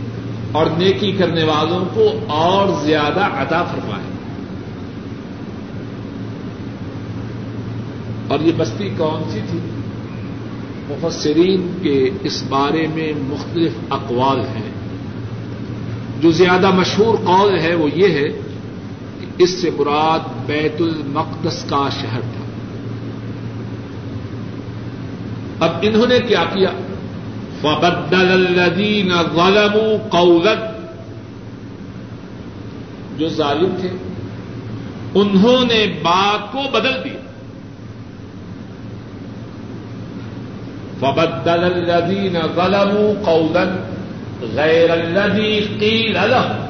اور نیکی کرنے والوں کو اور زیادہ عطا فرمائیں۔ گے اور یہ بستی کون سی تھی؟ مفسرین کے اس بارے میں مختلف اقوال ہیں۔ جو زیادہ مشہور قول ہے وہ یہ ہے کہ اس سے مراد بیت المقدس کا شہر تھا۔ اب انہوں نے کیا کیا؟ فبدل الذین ظلموا قولا۔ جو ظالم تھے، انہوں نے بات کو بدل دیا۔ فبدل الذین ظلموا قولا غیر الذی قیل لهم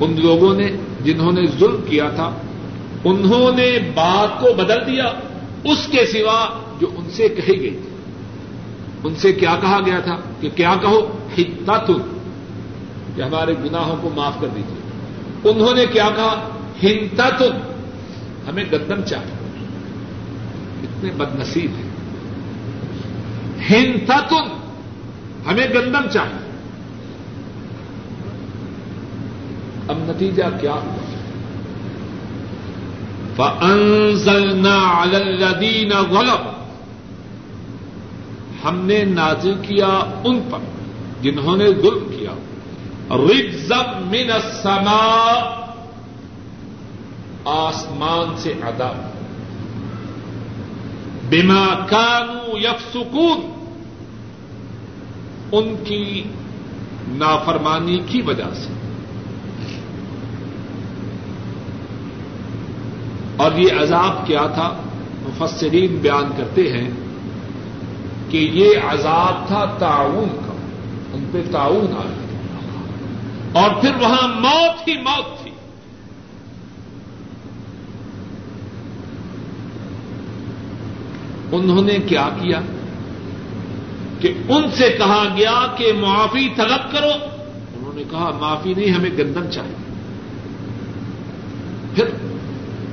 ان لوگوں نے جنہوں نے ظلم کیا تھا، انہوں نے بات کو بدل دیا، اس کے سوا جو ان سے کہی گئی تھی ان سے کیا کہا گیا تھا کہ کیا کہو؟ ہت کہ ہمارے گناہوں کو معاف کر دیجیے انہوں نے کیا کہا؟ ہنتا ہمیں گندم چاہیے۔ اتنے بد نصیب ہیں۔ ہنتا ہمیں گندم چاہیے۔ اب نتیجہ کیا ہوا؟ فَأَنزَلْنَا عَلَى الَّذِينَ ہم نے نازل کیا ان پر، جنہوں نے ظلم کیا۔ رجزم من السماء۔ آسمان سے ادا بما کانو یفسکون ان کی نافرمانی کی وجہ سے۔ اور یہ عذاب کیا تھا؟ مفسرین بیان کرتے ہیں کہ یہ عذاب تھا تعاون کا۔ ان پہ تعاون آ گیا اور پھر وہاں موت ہی موت تھی۔ انہوں نے کیا کیا؟ کہ ان سے کہا گیا کہ معافی طلب کرو۔ انہوں نے کہا، معافی نہیں، ہمیں گندم چاہیے۔ پھر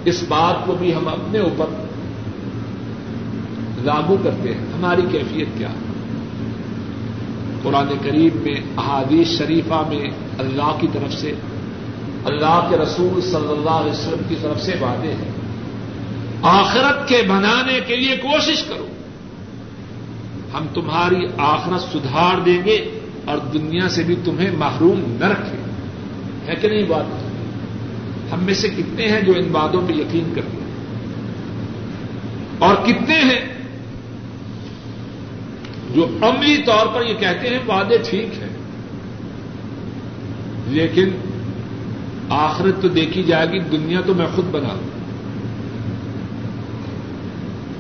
اس بات کو بھی ہم اپنے اوپر لاگو کرتے ہیں۔ ہماری کیفیت کیا ہے؟ قرآن قریب میں، احادیث شریفہ میں اللہ کی طرف سے، اللہ کے رسول صلی اللہ علیہ وسلم کی طرف سے وعدے ہیں۔ آخرت کے بنانے کے لیے کوشش کرو۔ ہم تمہاری آخرت سدھار دیں گے اور دنیا سے بھی تمہیں محروم نہ رکھیں۔ ہے کہ نہیں بات؟ ہم میں سے کتنے ہیں جو ان باتوں پہ یقین کرتے ہیں؟ اور کتنے ہیں جو عملی طور پر یہ کہتے ہیں وعدے ٹھیک ہیں، لیکن آخرت تو دیکھی جائے گی، دنیا تو میں خود بنا دوں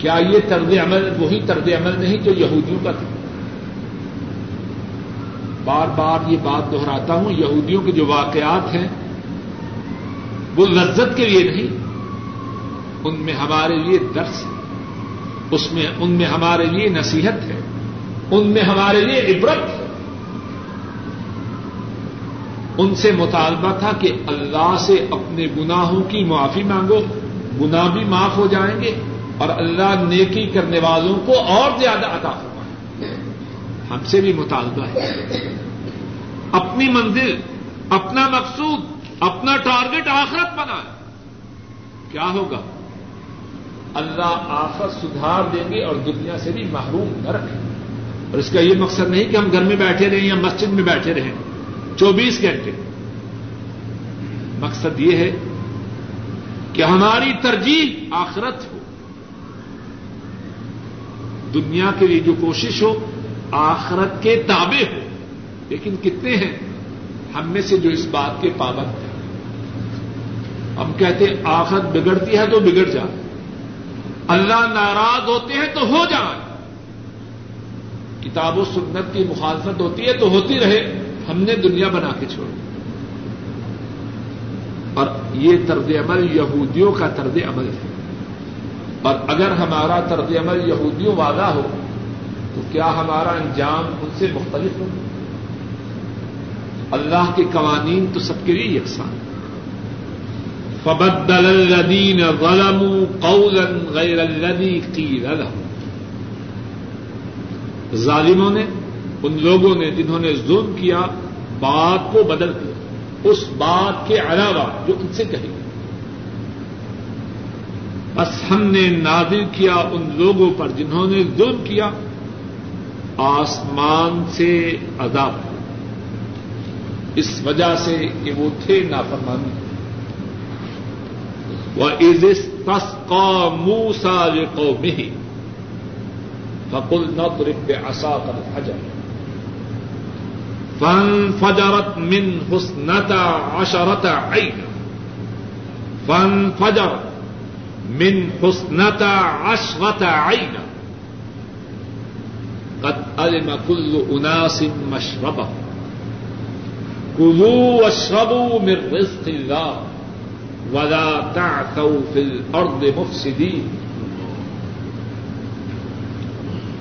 کیا یہ طرز عمل، وہی طرز عمل نہیں جو یہودیوں کا تھا؟ بار بار یہ بات دہراتا ہوں، یہودیوں کے جو واقعات ہیں، وہ لذت کے لیے نہیں، ان میں ہمارے لیے درس ہے، اس میں، ان میں ہمارے لیے نصیحت ہے، ان میں ہمارے لیے عبرت ہے۔ ان سے مطالبہ تھا کہ اللہ سے اپنے گناہوں کی معافی مانگو، گناہ بھی معاف ہو جائیں گے اور اللہ نیکی کرنے والوں کو اور زیادہ عطا فرمائے۔ ہم سے بھی مطالبہ ہے۔ اپنی منزل، اپنا مقصود، اپنا ٹارگٹ آخرت بنائے۔ کیا ہوگا؟ اللہ آخرت سدھار دیں گے اور دنیا سے بھی محروم نہ رکھیں۔ اور اس کا یہ مقصد نہیں کہ ہم گھر میں بیٹھے رہیں یا مسجد میں بیٹھے رہیں۔ چوبیس گھنٹے۔ مقصد یہ ہے کہ ہماری ترجیح آخرت ہو دنیا کے لیے جو کوشش ہو، آخرت کے تابع ہو۔ لیکن کتنے ہیں؟ ہم میں سے جو اس بات کے پابند ہیں۔ ہم کہتے ہیں، آخرت بگڑتی ہے تو بگڑ جائے اللہ ناراض ہوتے ہیں تو ہو جائے کتاب و سنت کی مخالفت ہوتی ہے تو ہوتی رہے۔ ہم نے دنیا بنا کے چھوڑی اور یہ طرز عمل یہودیوں کا طرز عمل ہے۔ اور اگر ہمارا طرز عمل یہودیوں والا ہو، تو کیا ہمارا انجام ان سے مختلف ہو؟ اللہ کے قوانین تو سب کے لیے یکساں فبدل الذين ظلموا قولا غير الذي قيل لهم۔ ظالموں نے، ان لوگوں نے جنہوں نے ظلم کیا، بات کو بدل دیا۔ اس بات کے علاوہ جو ان سے کہی بس ہم نے نادر کیا ان لوگوں پر جنہوں نے ظلم کیا۔ آسمان سے عذاب۔ اس وجہ سے کہ وہ تھے نافرمانی۔ وہ عزت تس کا موسا قومی فقل نضرب بعصاك الحجر۔ فانفجرت من حسنتا عشرة عينا۔ فانفجرت من حسنتا عشرة عينا. قد علم كل أناس مشربهم كلوا واشربوا من رزق الله ولا تعثوا في الأرض مفسدين.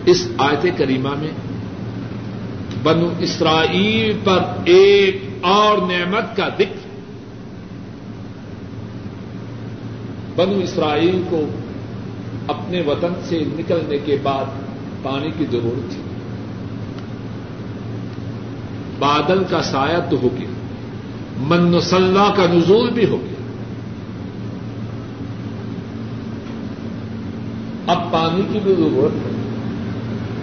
اس آیت کریمہ میں بنو اسرائیل پر ایک اور نعمت کا ذکر بنو اسرائیل کو اپنے وطن سے نکلنے کے بعد پانی کی ضرورت تھی۔ بادل کا سایہ تو ہو گیا۔ من کا نزول بھی ہو گیا۔ اب پانی کی بھی ضرورت ہے۔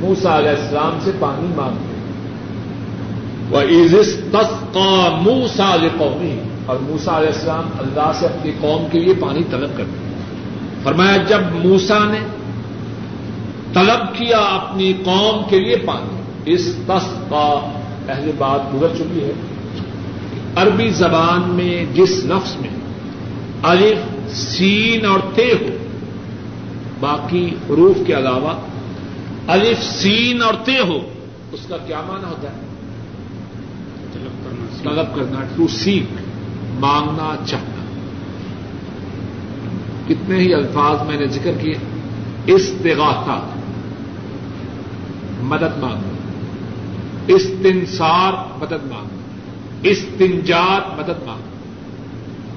موسا علیہ السلام سے پانی مانگتے وہ عزت تس کا موسا قومی اور موسا علیہ السلام اللہ سے اپنی قوم کے لیے پانی طلب کرتے فرمایا جب موسا نے طلب کیا اپنی قوم کے لیے پانی اس تس کا پہلے بات گزر چکی ہے۔ عربی زبان میں جس لفظ میں الف سین اور تے ہو باقی حروف کے علاوہ الف سین اور تے ہو اس کا کیا معنی ہوتا ہے؟ طلب کرنا۔ ٹو سیک مانگنا چاہنا کتنے ہی الفاظ میں نے ذکر کیے۔ استغاثہ۔ مدد مانگنا استنسار مدد مانگنا استنجات مدد مانگنا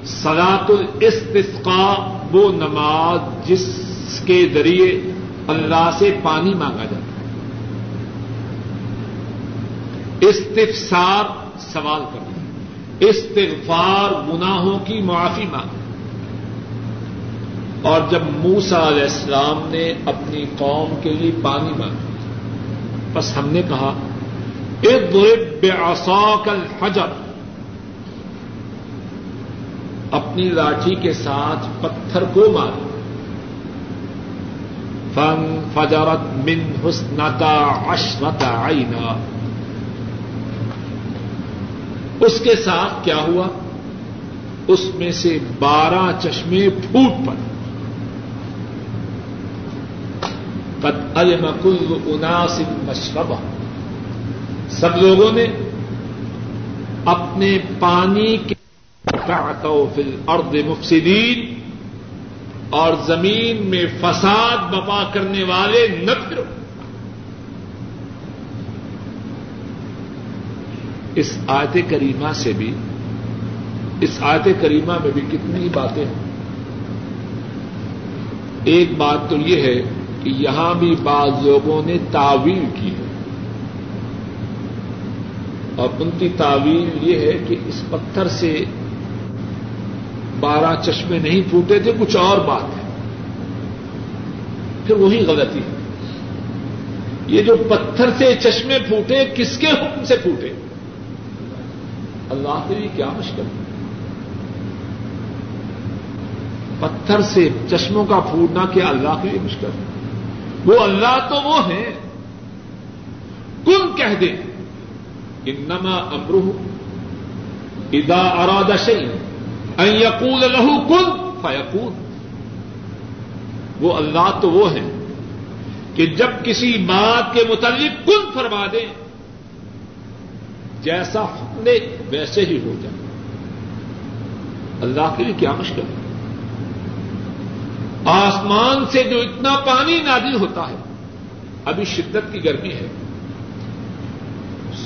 سلاط الاستسقاء، وہ نماز جس کے ذریعے اللہ سے پانی مانگا جاتا ہے۔ استفسار، سوال کرنا۔ استغفار گناہوں کی معافی مانگ۔ اور جب موسا علیہ السلام نے اپنی قوم کے لیے پانی مانگا، بس ہم نے کہا ایک بے آساک الحجر۔ اپنی لاٹھی کے ساتھ پتھر کو مارا فن فجرت من حسنتا اشرت عینا۔ اس کے ساتھ کیا ہوا؟ اس میں سے بارہ چشمے پھوٹ پڑے۔ قد علم مشربہ۔ سب لوگوں نے اپنے پانی کے فی الارض مفسدین اور زمین میں فساد بپا کرنے والے نہ پھرو۔ اس آیت کریمہ سے بھی، اس آیت کریمہ میں بھی کتنی باتیں ہیں۔ ایک بات تو یہ ہے کہ یہاں بھی بعض لوگوں نے تعویل کی ہے۔ اور ان کی تعویل یہ ہے کہ اس پتھر سے بارہ چشمے نہیں پھوٹے تھے، کچھ اور بات ہے۔ پھر وہی غلطی ہے۔ یہ جو پتھر سے چشمے پھوٹے، کس کے حکم سے پھوٹے؟ اللہ کے لیے کیا مشکل ہے؟ پتھر سے چشموں کا پھوٹنا کیا اللہ کے لیے مشکل ہے؟ وہ اللہ تو وہ ہیں۔ کن کہہ دیں؟ انما امرہ ادا اراد شيء ان کن فيكون وہ اللہ تو وہ ہیں کہ جب کسی بات کے متعلق کن فرما دیں جیسا حکم دے ویسے ہی ہو جائے۔ اللہ کے لیے کیا مشکل ہے؟ آسمان سے جو اتنا پانی نازل ہوتا ہے، ابھی شدت کی گرمی ہے۔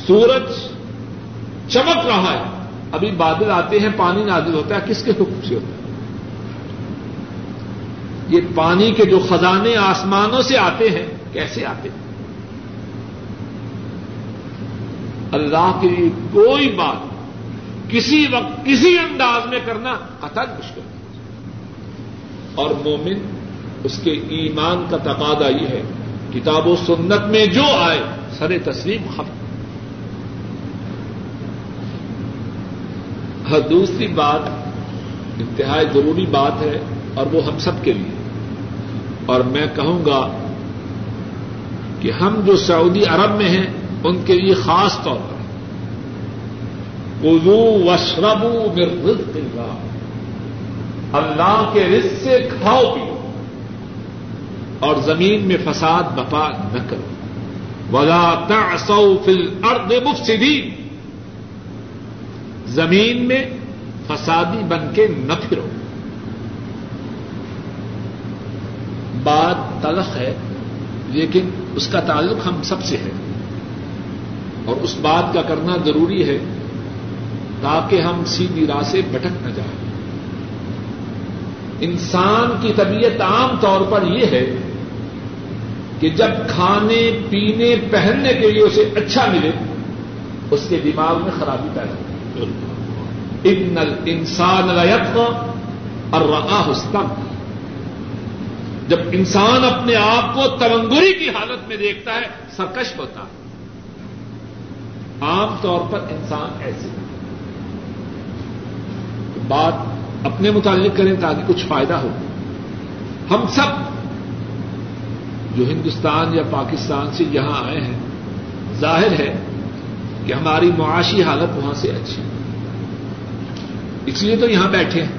سورج چمک رہا ہے، ابھی بادل آتے ہیں، پانی نازل ہوتا ہے۔ کس کے حکم سے ہوتا ہے؟ یہ پانی کے جو خزانے آسمانوں سے آتے ہیں، کیسے آتے ہیں؟ اللہ کے لیے کوئی بات کسی وقت کسی انداز میں کرنا قطر مشکل ہے اور مومن، اس کے ایمان کا تقاضا یہ ہے، کتاب و سنت میں جو آئے، سر تسلیم خبر ہر دوسری بات، انتہائی ضروری بات ہے، اور وہ ہم سب کے لیے۔ اور میں کہوں گا کہ ہم جو سعودی عرب میں ہیں ان کے لیے خاص طور پر اردو وشربو مرد اللہ۔ کے رزق سے کھاؤ پیو اور زمین میں فساد بپا نہ کرو۔ ولا تعصوا فی الارض مفسدین۔ زمین میں فسادی بن کے نہ پھرو۔ بات تلخ ہے، لیکن اس کا تعلق ہم سب سے ہے۔ اور اس بات کا کرنا ضروری ہے تاکہ ہم سیدھی راہ سے بھٹک نہ جائیں۔ انسان کی طبیعت عام طور پر یہ ہے کہ جب کھانے، پینے، پہننے کے لیے اسے اچھا ملے، اس کے دماغ میں خرابی پیدا ہوتی انسان ریت اور رہا حسن جب انسان اپنے آپ کو تونگری کی حالت میں دیکھتا ہے، سرکش ہوتا ہے۔ عام طور پر انسان ایسے بات اپنے متعلق کریں تاکہ کچھ فائدہ ہو۔ ہم سب جو ہندوستان یا پاکستان سے یہاں آئے ہیں، ظاہر ہے کہ ہماری معاشی حالت وہاں سے اچھی۔ اس لیے تو یہاں بیٹھے ہیں۔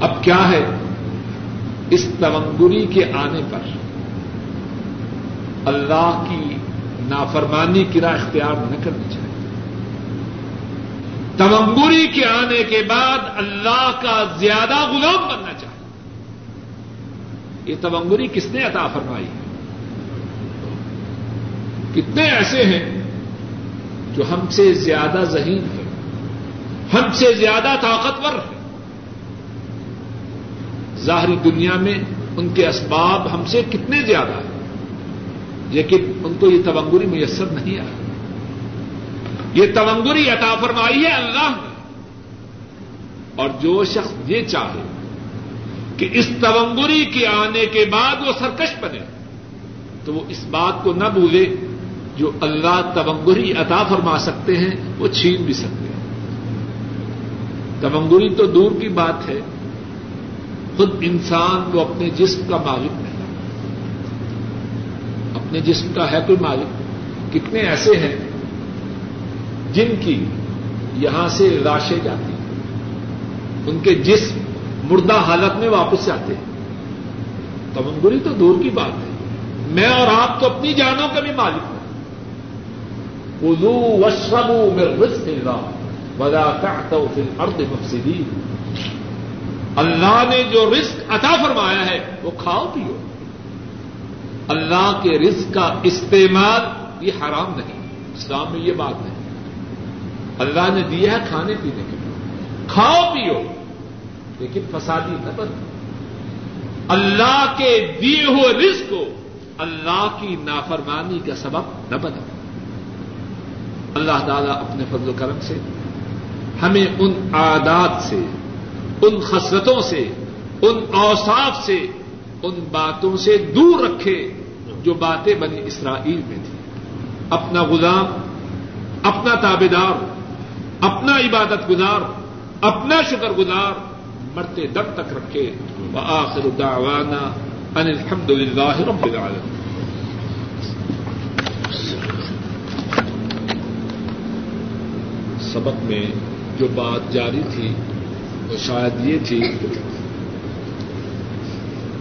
اب کیا ہے اس تونگری کے آنے پر؟ اللہ کی نافرمانی کی راہ اختیار نہ کرنی چاہیے۔ تمنگری کے آنے کے بعد اللہ کا زیادہ غلام بننا چاہیے۔ یہ تمنگری کس نے عطا فرمائی؟ ہے کتنے ایسے ہیں جو ہم سے زیادہ ذہین ہے ہم سے زیادہ طاقتور ہے ظاہری دنیا میں ان کے اسباب ہم سے کتنے زیادہ ہیں؟ لیکن ان کو یہ تبنگری میسر نہیں آ یہ تونگری عطا فرمائی ہے اللہ نے۔ اور جو شخص یہ چاہے کہ اس تونگری کے آنے کے بعد وہ سرکش بنے، تو وہ اس بات کو نہ بھولے، جو اللہ تونگری عطا فرما سکتے ہیں، وہ چھین بھی سکتے ہیں۔ تونگری تو دور کی بات ہے۔ خود انسان کو اپنے جسم کا مالک نہیں اپنے جسم کا ہے کوئی مالک؟ کتنے ایسے ہیں جن کی یہاں سے لاشیں جاتی ہیں؟ ان کے جسم مردہ حالت میں واپس جاتے ہیں۔ تمنگری تو دور کی بات ہے۔ میں اور آپ تو اپنی جانوں کا بھی مالک ہوں ادو وشربو میں رزق اللہ ودا تو پھر ارد مفسدی اللہ نے جو رزق عطا فرمایا ہے وہ کھاؤ پیو۔ اللہ کے رزق کا استعمال یہ حرام نہیں، اسلام میں یہ بات نہیں۔ اللہ نے دیا ہے کھانے پینے کے لیے۔ کھاؤ پیو، لیکن فسادی نہ بنو۔ اللہ کے دیے ہوئے رزق کو اللہ کی نافرمانی کا سبب نہ بنا اللہ تعالیٰ اپنے فضل و کرم سے، ہمیں ان عادات سے، ان خسرتوں سے، ان اوساف سے، ان باتوں سے دور رکھے۔ جو باتیں بنی اسرائیل میں تھی اپنا غلام، اپنا تابے دار اپنا عبادت گزار، اپنا شکر گزار مرتے دم تک رکھے۔ وآخر دعوانا ان الحمد للہ رب العالمين سبق میں جو بات جاری تھی، وہ شاید یہ تھی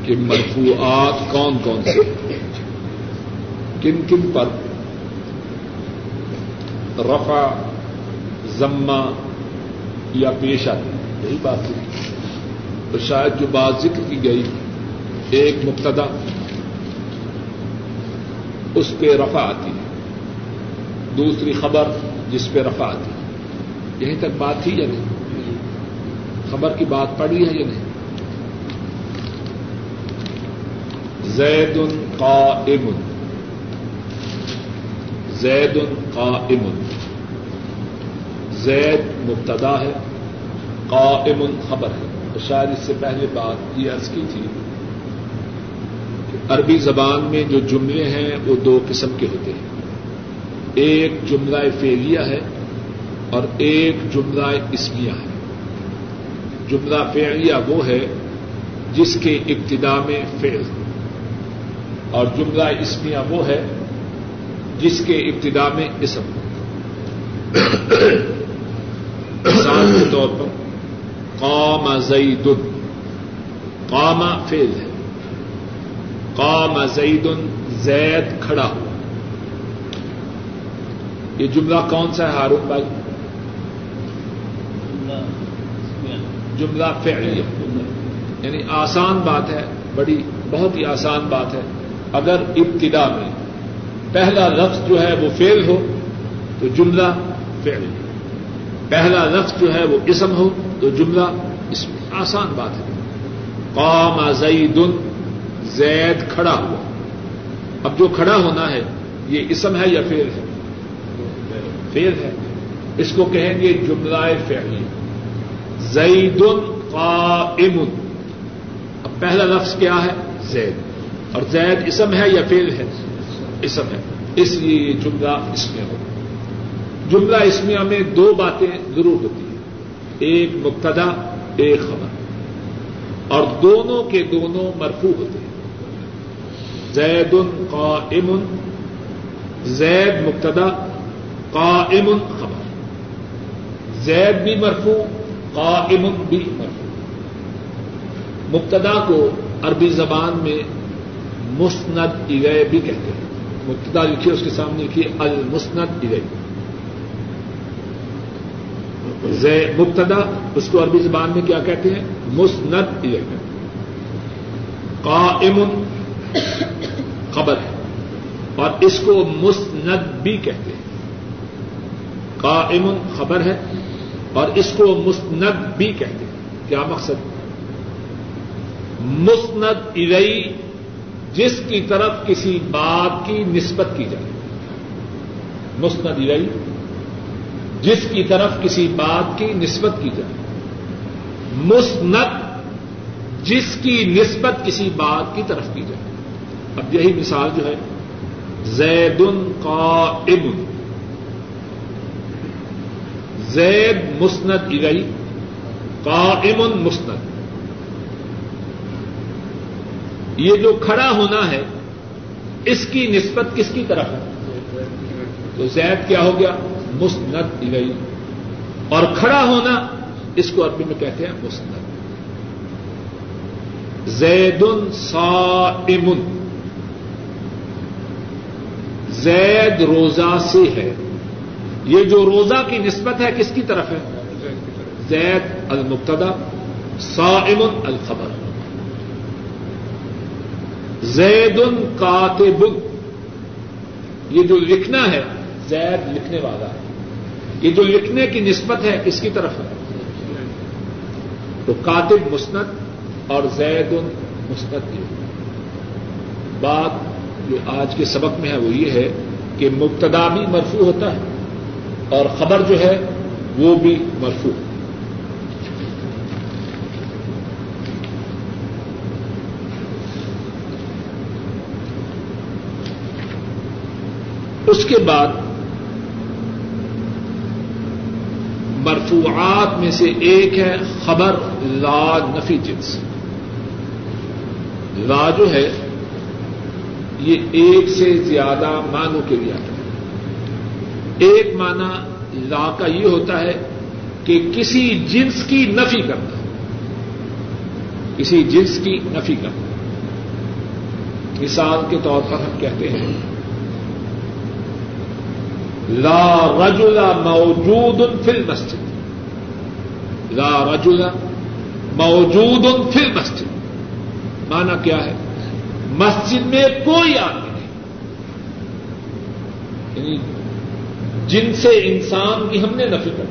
کہ مرفوعات کون کون سے کن کن پر؟ رفع ضمہ یا پیش آتی؟ یہی بات تھی۔ تو شاید جو بات ذکر کی گئی، ایک مبتدا، اس پہ رفع آتی۔ ہے دوسری خبر، جس پہ رفع آتی۔ ہے یہیں تک بات تھی یا نہیں؟ خبر کی بات پڑی ہے یا نہیں؟ زید قائم زید قائم زید مبتدا ہے قائم خبر ہے۔ تو شاید اس سے پہلے بات یہ عرض کی تھی کہ عربی زبان میں جو جملے ہیں وہ دو قسم کے ہوتے ہیں۔ ایک جملہ فیلیا ہے اور ایک جملہ اسمیہ ہے۔ جملہ فعلیہ وہ ہے جس کے ابتدا میں فعل، اور جملہ اسمیہ وہ ہے جس کے ابتدا میں اسم مثال کے طور پر، قام زید قام فیل ہے۔ قام زید زید کھڑا ہوا۔ یہ جملہ کون سا ہے ہارون بھائی؟ جملہ فعلیہ یعنی آسان بات ہے، بڑی، بہت ہی آسان بات ہے۔ اگر ابتدا میں پہلا لفظ جو ہے وہ فیل ہو تو جملہ فعل پہلا لفظ جو ہے وہ اسم ہو تو جملہ اس میں آسان بات ہے۔ قام زید زید کھڑا ہوا۔ اب جو کھڑا ہونا ہے، یہ اسم ہے یا فیل ہے؟ فیل ہے۔ اس کو کہیں گے جملہ فعلی زید قائم۔ اب پہلا لفظ کیا ہے؟ زید۔ اور زید اسم ہے یا فیل ہے؟ اسم ہے۔ اس لیے یہ جملہ اس میں ہو۔ جملہ اسمیہ میں دو باتیں ضرور ہوتی ہیں۔ ایک مبتدا، ایک خبر۔ اور دونوں کے دونوں مرفوع ہوتے ہیں۔ زید قائم زید مبتدا قائم خبر۔ زید بھی مرفوع قائم بھی مرفوع۔ مبتدا کو عربی زبان میں مسند اگئے بھی کہتے ہیں۔ مبتدا لکھیے اس کے سامنے لکھیے المسند اگئے مبتدا، اس کو عربی زبان میں کیا کہتے ہیں؟ مسند اگئے قائم خبر ہے۔ اور اس کو مسند بھی کہتے ہیں۔ قائم خبر ہے اور اس کو مسند بھی کہتے ہیں۔ کیا مقصد؟ مسند ارئی جس کی طرف کسی بات کی نسبت کی جائے۔ مسند ارئی جس کی طرف کسی بات کی نسبت کی جائے۔ مسند جس کی نسبت کسی بات کی طرف کی جائے۔ اب یہی مثال جو ہے زید قائم۔ زید مسند ارئی قائم مسند۔ یہ جو کھڑا ہونا ہے، اس کی نسبت کس کی طرف ہے؟ تو زید کیا ہو گیا؟ مسند ارئی اور کھڑا ہونا، اس کو عربی میں کہتے ہیں مسند۔ زید صائم زید روزہ سے ہے۔ یہ جو روزہ کی نسبت ہے، کس کی طرف ہے؟ زید المبتدا صائم الخبر۔ زید کاتب. یہ جو لکھنا ہے، زید لکھنے والا ہے. یہ جو لکھنے کی نسبت ہے، کس کی طرف ہے؟ تو کاتب مسند اور زید مسند یہ بات جو آج کے سبق میں ہے، وہ یہ ہے کہ مبتدا بھی مرفوع ہوتا ہے اور خبر جو ہے، وہ بھی مرفوع. اس کے بعد مرفوعات میں سے ایک ہے خبر لا نفی جنس۔ لا جو ہے، یہ ایک سے زیادہ معنوں کے لیے آتا ہے۔ ایک معنی لا کا یہ ہوتا ہے کہ کسی جنس کی نفی کرنا۔ کسی جنس کی نفی کرنا۔ مثال کے طور پر ہم کہتے ہیں لا رجل موجود فی المسجد. لا رجل موجود فی المسجد. مانا کیا ہے؟ مسجد میں کوئی آدمی نہیں. یعنی جن سے انسان کی ہم نے نفی کر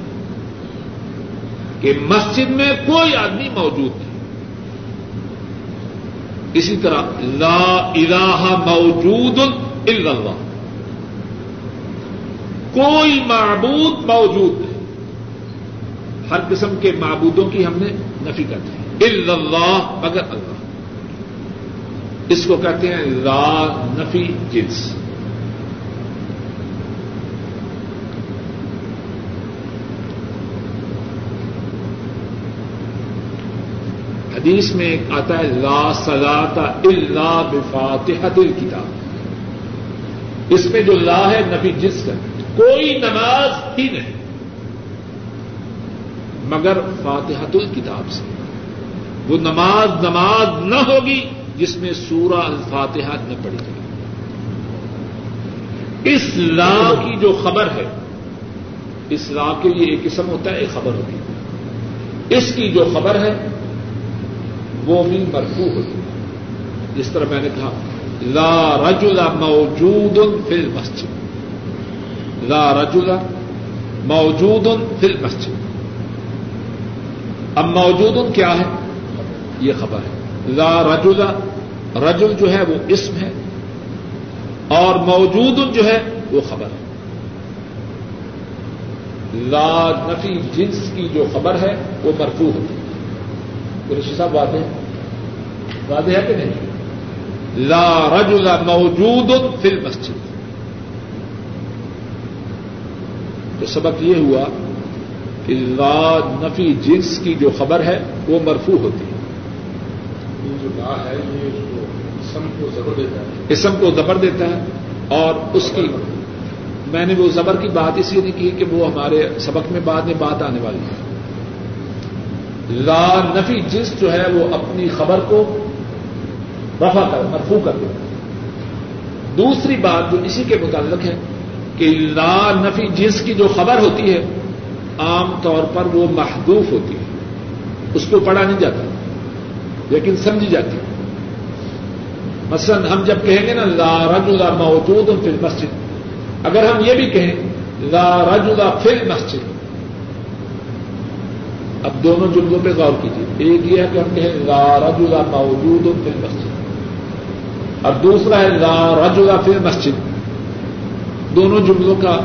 کہ مسجد میں کوئی آدمی موجود نہیں. اسی طرح لا الہ موجود الا اللہ. کوئی معبود موجود نہیں۔ ہر قسم کے معبودوں کی ہم نے نفی کر دی۔ الا اللہ، مگر اللہ۔ اس کو کہتے ہیں لا نفی جنس۔ حدیث میں ایک آتا ہے، لا سلاتا الا بفاتحت الکتاب۔ اس میں جو لا ہے، نفی جس کا۔ کوئی نماز ہی نہیں۔ مگر فاتحت الکتاب سے۔ وہ نماز نماز نہ ہوگی جس میں سورہ الفاتحہ نہ پڑی جائے۔ اس لا کی جو خبر ہے، اس لا کے لیے ایک قسم ہوتا ہے، ایک خبر ہوتی ہے۔ اس کی جو خبر ہے، وہ بھی مرفوع ہوتی ہے۔ جس طرح میں نے کہا، لا رجل موجود فی المسجد۔ لا رجل موجود فی المسجد. اب موجود کیا ہے؟ یہ خبر ہے. لا رجل رجل جو ہے وہ اسم ہے اور موجود جو ہے وہ خبر ہے. لا نفی جنس کی جو خبر ہے وہ مرفوع ہوتی ہے. قریشی صاحب واضح ہے؟ واضح ہے کہ نہیں؟ لا رجل موجود فی المسجد. تو سبق یہ ہوا کہ لا نفی جنس کی جو خبر ہے وہ مرفوع ہوتی ہے۔ ہے یہ اسم کو زبر دیتا ہے۔ اسم کو زبر دیتا ہے اور اس کی میں نے وہ زبر کی بات اس لیے نہیں کی کہ وہ ہمارے سبق میں بعد میں بات آنے والی ہے۔ لا نفی جس جو ہے وہ اپنی خبر کو رفع کر مرفو کر دیتا دوسری بات جو اسی کے متعلق ہے کہ لا نفی جس کی جو خبر ہوتی ہے، عام طور پر وہ محدوف ہوتی ہے۔ اس کو پڑھا نہیں جاتا، لیکن سمجھی جاتی ہے۔ مثلا ہم جب کہیں گے نا، لا رجلا موجود فی مسجد اگر ہم یہ بھی کہیں، لا رجلا فی مسجد اب دونوں جملوں پہ غور کیجیے۔ ایک یہ ہے کہ ہم کہیں لا رجلا موجود فی مسجد اور دوسرا ہے لا رجلا فی مسجد دونوں جملوں کا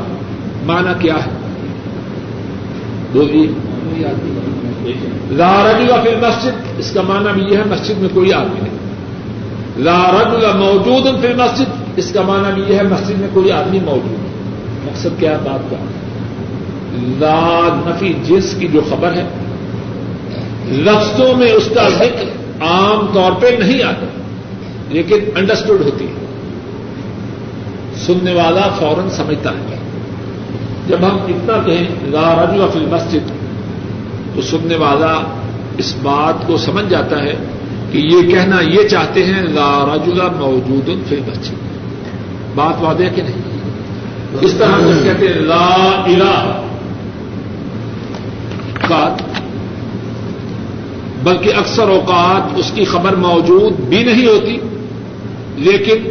معنی کیا ہے؟ بولیے۔ لا رجلا فی مسجد اس کا معنی بھی یہ ہے، مسجد میں کوئی آدمی نہیں۔ لا رجل موجود فی مسجد اس کا معنی بھی یہ ہے، مسجد میں کوئی آدمی موجود ہے مقصد کیا بات کا لا نفی، جس کی جو خبر ہے۔ لفظوں میں اس کا ذکر عام طور پہ نہیں آتا، لیکن انڈرسٹوڈ ہوتی ہے۔ سننے والا فوراً سمجھتا ہے۔ جب ہم اتنا کہیں لا رجل فی مسجد تو سننے والا اس بات کو سمجھ جاتا ہے کہ یہ کہنا یہ چاہتے ہیں لا رجلا موجود فی بچے بات واضح کہ نہیں؟ اس طرح ہم کہتے ہیں، لا الہ بات، بلکہ اکثر اوقات اس کی خبر موجود بھی نہیں ہوتی، لیکن